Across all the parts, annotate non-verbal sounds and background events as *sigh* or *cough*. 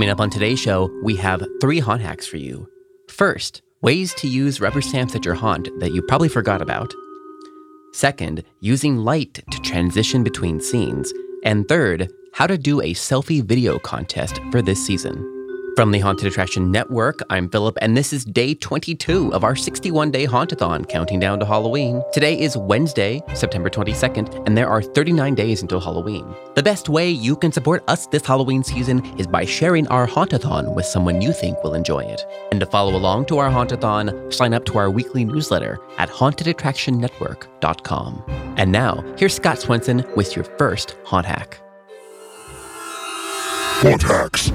Coming up on today's show, we have three haunt hacks for you. First, ways to use rubber stamps at your haunt that you probably forgot about. Second, using light to transition between scenes. And third, how to do a selfie video contest for this season. From the Haunted Attraction Network, I'm Philip, and this is day 22 of our 61 day Hauntathon, counting down to Halloween. Today is Wednesday, September 22nd, and there are 39 days until Halloween. The best way you can support us this Halloween season is by sharing our Hauntathon with someone you think will enjoy it. And to follow along to our Hauntathon, sign up to our weekly newsletter at hauntedattractionnetwork.com. And now, here's Scott Swenson with your first haunt hack. Haunt hacks.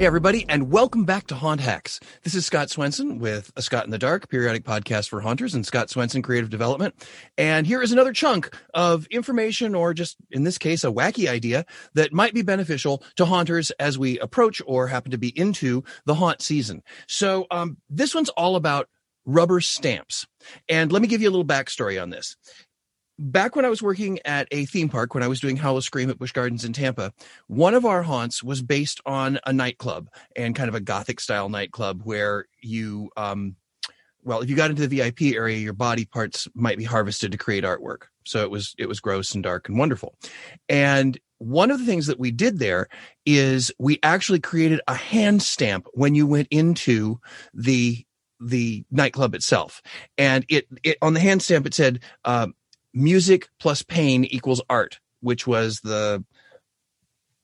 Hey, everybody, and welcome back to Haunt Hacks. This is Scott Swenson with A Scott in the Dark, periodic podcast for haunters, and Scott Swenson Creative Development. And here is another chunk of information, or just in this case, a wacky idea that might be beneficial to haunters as we approach or happen to be into the haunt season. So, um, this one's all about rubber stamps. And let me give you a little backstory on this back when I was working at a theme park, when I was doing Howl-O-Scream at Busch Gardens in Tampa, one of our haunts was based on a nightclub and kind of a gothic style nightclub where you, um, well, if you got into the VIP area, your body parts might be harvested to create artwork. So it was it was gross and dark and wonderful. And one of the things that we did there is we actually created a hand stamp when you went into the the nightclub itself and it, it on the hand stamp it said uh, music plus pain equals art, which was the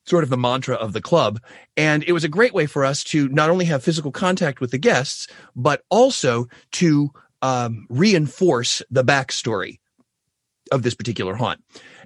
sort of the mantra of the club. And it was a great way for us to not only have physical contact with the guests, but also to um, reinforce the backstory of this particular haunt.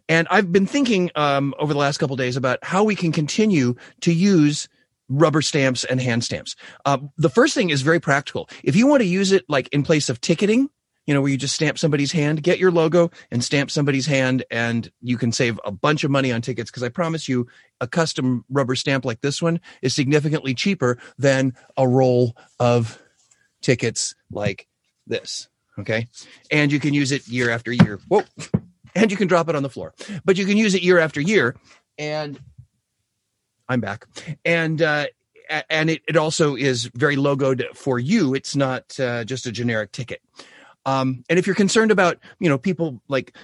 And I've been thinking um, over the last couple days about how we can continue to use rubber stamps and hand stamps. Uh, the first thing is very practical. If you want to use it like in place of ticketing, you know, where you just stamp somebody's hand, get your logo and stamp somebody's hand, and you can save a bunch of money on tickets. Because I promise you, a custom rubber stamp like this one is significantly cheaper than a roll of tickets like this. Okay. And you can use it year after year. Whoa. And you can drop it on the floor, but you can use it year after year. And I'm back. And, uh, and it, it also is very logoed for you. It's not uh, just a generic ticket. Um, and if you're concerned about, you know, people like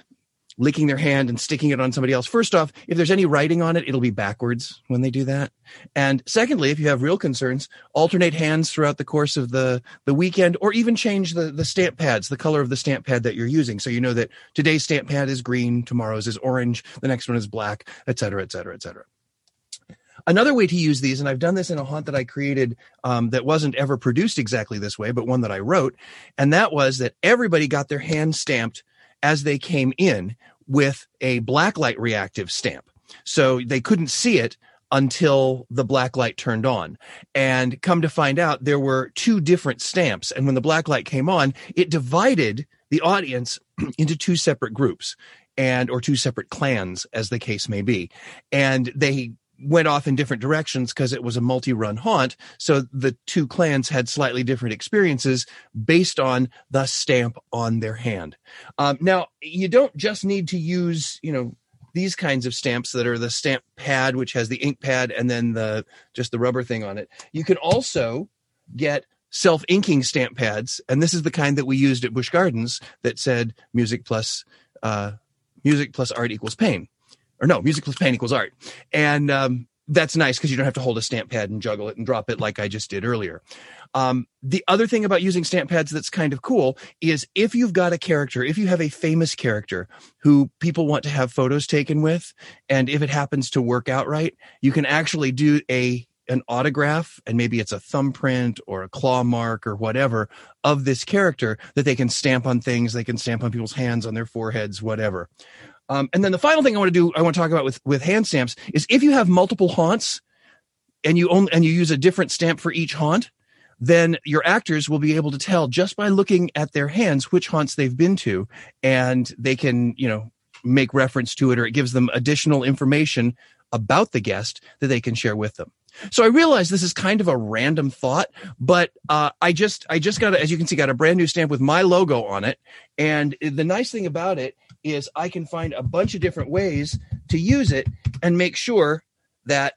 licking their hand and sticking it on somebody else, first off, if there's any writing on it, it'll be backwards when they do that. And secondly, if you have real concerns, alternate hands throughout the course of the, the weekend or even change the, the stamp pads, the color of the stamp pad that you're using. So you know that today's stamp pad is green, tomorrow's is orange, the next one is black, et cetera, et cetera, et cetera. Another way to use these, and I've done this in a haunt that I created um, that wasn't ever produced exactly this way, but one that I wrote, and that was that everybody got their hand stamped as they came in with a blacklight reactive stamp. So they couldn't see it until the black light turned on. And come to find out, there were two different stamps. And when the black light came on, it divided the audience *clears throat* into two separate groups and or two separate clans as the case may be and they went off in different directions because it was a multi-run haunt. So the two clans had slightly different experiences based on the stamp on their hand. Um, now you don't just need to use, you know, these kinds of stamps that are the stamp pad, which has the ink pad and then the just the rubber thing on it. You can also get self-inking stamp pads, and this is the kind that we used at Busch Gardens that said music plus uh, music plus art equals pain or no, music plus pain equals art. And um, that's nice because you don't have to hold a stamp pad and juggle it and drop it like I just did earlier. Um, the other thing about using stamp pads that's kind of cool is if you've got a character, if you have a famous character who people want to have photos taken with, and if it happens to work out right, you can actually do a an autograph and maybe it's a thumbprint or a claw mark or whatever of this character that they can stamp on things they can stamp on people's hands on their foreheads whatever um, and then the final thing I want to do, I want to talk about with with hand stamps is if you have multiple haunts and you and you use a different stamp for each haunt, then your actors will be able to tell just by looking at their hands which haunts they've been to, and they can you know make reference to it or it gives them additional information about the guest that they can share with them. So I realize this is kind of a random thought, but uh, I just I just got a, as you can see got a brand new stamp with my logo on it, and the nice thing about it is I can find a bunch of different ways to use it and make sure that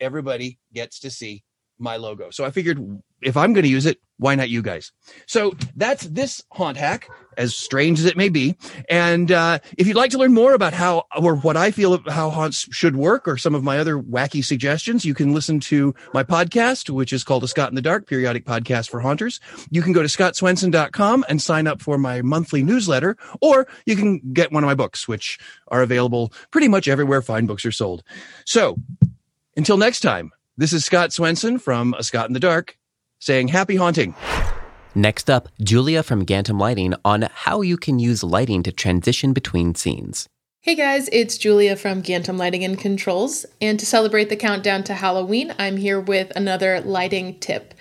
everybody gets to see my logo. So I figured if I'm going to use it, why not you guys? So that's this haunt hack, as strange as it may be. And uh, if you'd like to learn more about how or what I feel how haunts should work, or some of my other wacky suggestions, you can listen to my podcast, which is called A Scott in the Dark, periodic podcast for haunters. You can go to scottswenson.com and sign up for my monthly newsletter, or you can get one of my books, which are available pretty much everywhere fine books are sold. So until next time. This is Scott Swenson from A Scott in the Dark saying happy haunting. Next up, Julia from Gantom Lighting on how you can use lighting to transition between scenes. Hey guys, it's Julia from Gantom Lighting and Controls, and to celebrate the countdown to Halloween, I'm here with another lighting tip.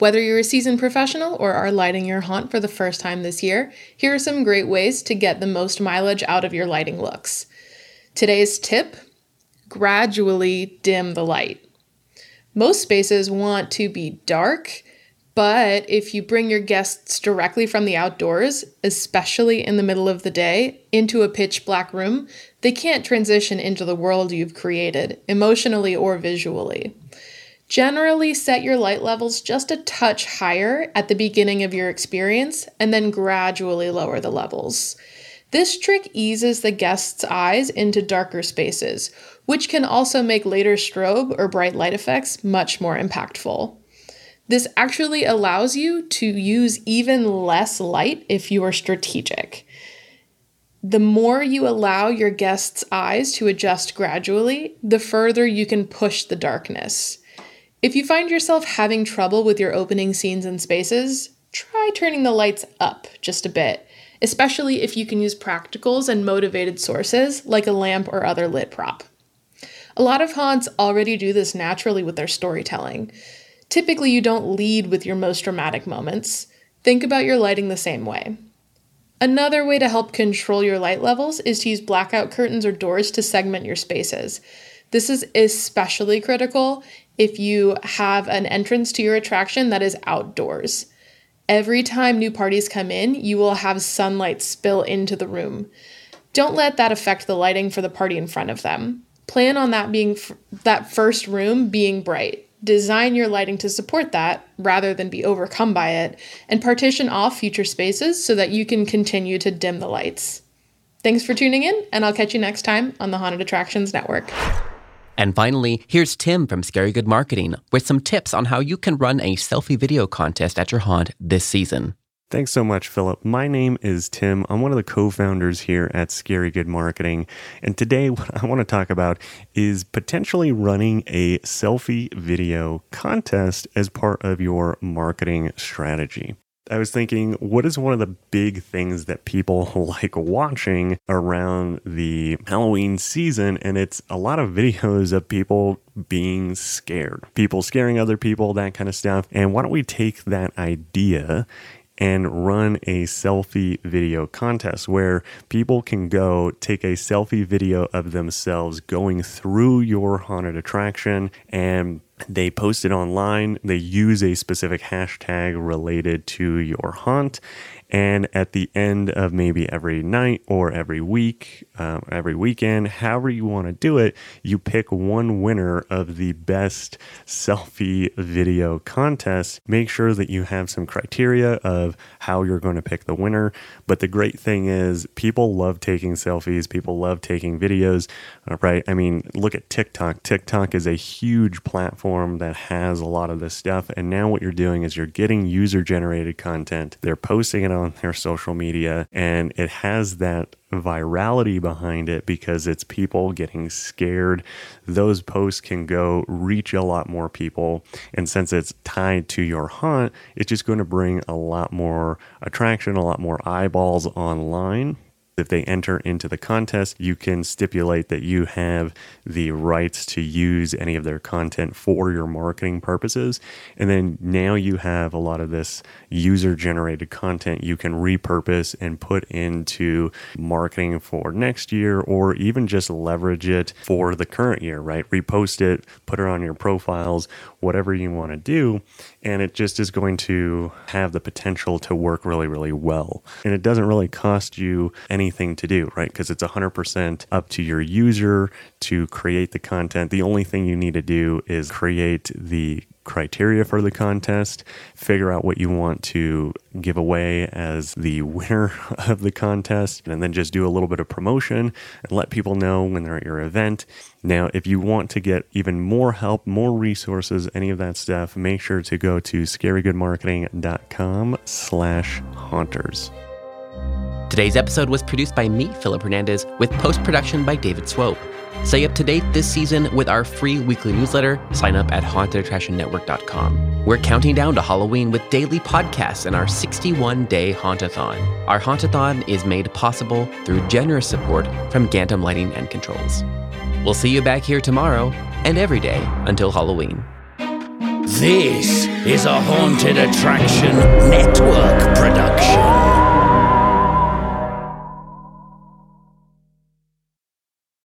Whether you're a seasoned professional or are lighting your haunt for the first time this year, here are some great ways to get the most mileage out of your lighting looks. Today's tip gradually dim the light. Most spaces want to be dark, but if you bring your guests directly from the outdoors, especially in the middle of the day, into a pitch black room, they can't transition into the world you've created, emotionally or visually. Generally, set your light levels just a touch higher at the beginning of your experience and then gradually lower the levels. This trick eases the guest's eyes into darker spaces, which can also make later strobe or bright light effects much more impactful. This actually allows you to use even less light if you are strategic. The more you allow your guest's eyes to adjust gradually, the further you can push the darkness. If you find yourself having trouble with your opening scenes and spaces, try turning the lights up just a bit, especially if you can use practicals and motivated sources like a lamp or other lit prop. A lot of haunts already do this naturally with their storytelling. Typically, you don't lead with your most dramatic moments. Think about your lighting the same way. Another way to help control your light levels is to use blackout curtains or doors to segment your spaces. This is especially critical if you have an entrance to your attraction that is outdoors. Every time new parties come in, you will have sunlight spill into the room. Don't let that affect the lighting for the party in front of them. Plan on that being f- that first room being bright. Design your lighting to support that rather than be overcome by it, and partition off future spaces so that you can continue to dim the lights. Thanks for tuning in, and I'll catch you next time on the Haunted Attractions Network. And finally, here's Tim from Scary Good Marketing with some tips on how you can run a selfie video contest at your haunt this season. Thanks so much, Philip. My name is Tim. I'm one of the co founders here at Scary Good Marketing. And today, *laughs* what I want to talk about is potentially running a selfie video contest as part of your marketing strategy. I was thinking, what is one of the big things that people *laughs* like watching around the Halloween season? And it's a lot of videos of people being scared, people scaring other people, that kind of stuff. And why don't we take that idea and run a selfie video contest where people can go take a selfie video of themselves going through your haunted attraction and they post it online. They use a specific hashtag related to your haunt. And at the end of maybe every night or every week, um, every weekend, however you want to do it, you pick one winner of the best selfie video contest. Make sure that you have some criteria of how you're going to pick the winner. But the great thing is, people love taking selfies, people love taking videos, uh, right? I mean, look at TikTok. TikTok is a huge platform that has a lot of this stuff. And now what you're doing is you're getting user generated content, they're posting it on on their social media and it has that virality behind it because it's people getting scared. Those posts can go reach a lot more people. And since it's tied to your haunt, it's just going to bring a lot more attraction, a lot more eyeballs online if they enter into the contest, you can stipulate that you have the rights to use any of their content for your marketing purposes. And then now you have a lot of this user generated content you can repurpose and put into marketing for next year or even just leverage it for the current year, right? Repost it, put it on your profiles, whatever you want to do. And it just is going to have the potential to work really, really well. And it doesn't really cost you anything to do, right? Because it's 100% up to your user to create the content. The only thing you need to do is create the criteria for the contest, figure out what you want to give away as the *laughs* winner of the contest, and then just do a little bit of promotion and let people know when they're at your event. Now, if you want to get even more help, more resources, any of that stuff, make sure to go to scarygoodmarketing.com slash haunters. Today's episode was produced by me, Philip Hernandez, with post production by David Swope. Stay up to date this season with our free weekly newsletter. Sign up at hauntedattractionnetwork.com. We're counting down to Halloween with daily podcasts and our 61 day Hauntathon. Our Hauntathon is made possible through generous support from Gantom Lighting and Controls. We'll see you back here tomorrow and every day until Halloween. This is a Haunted Attraction Network production.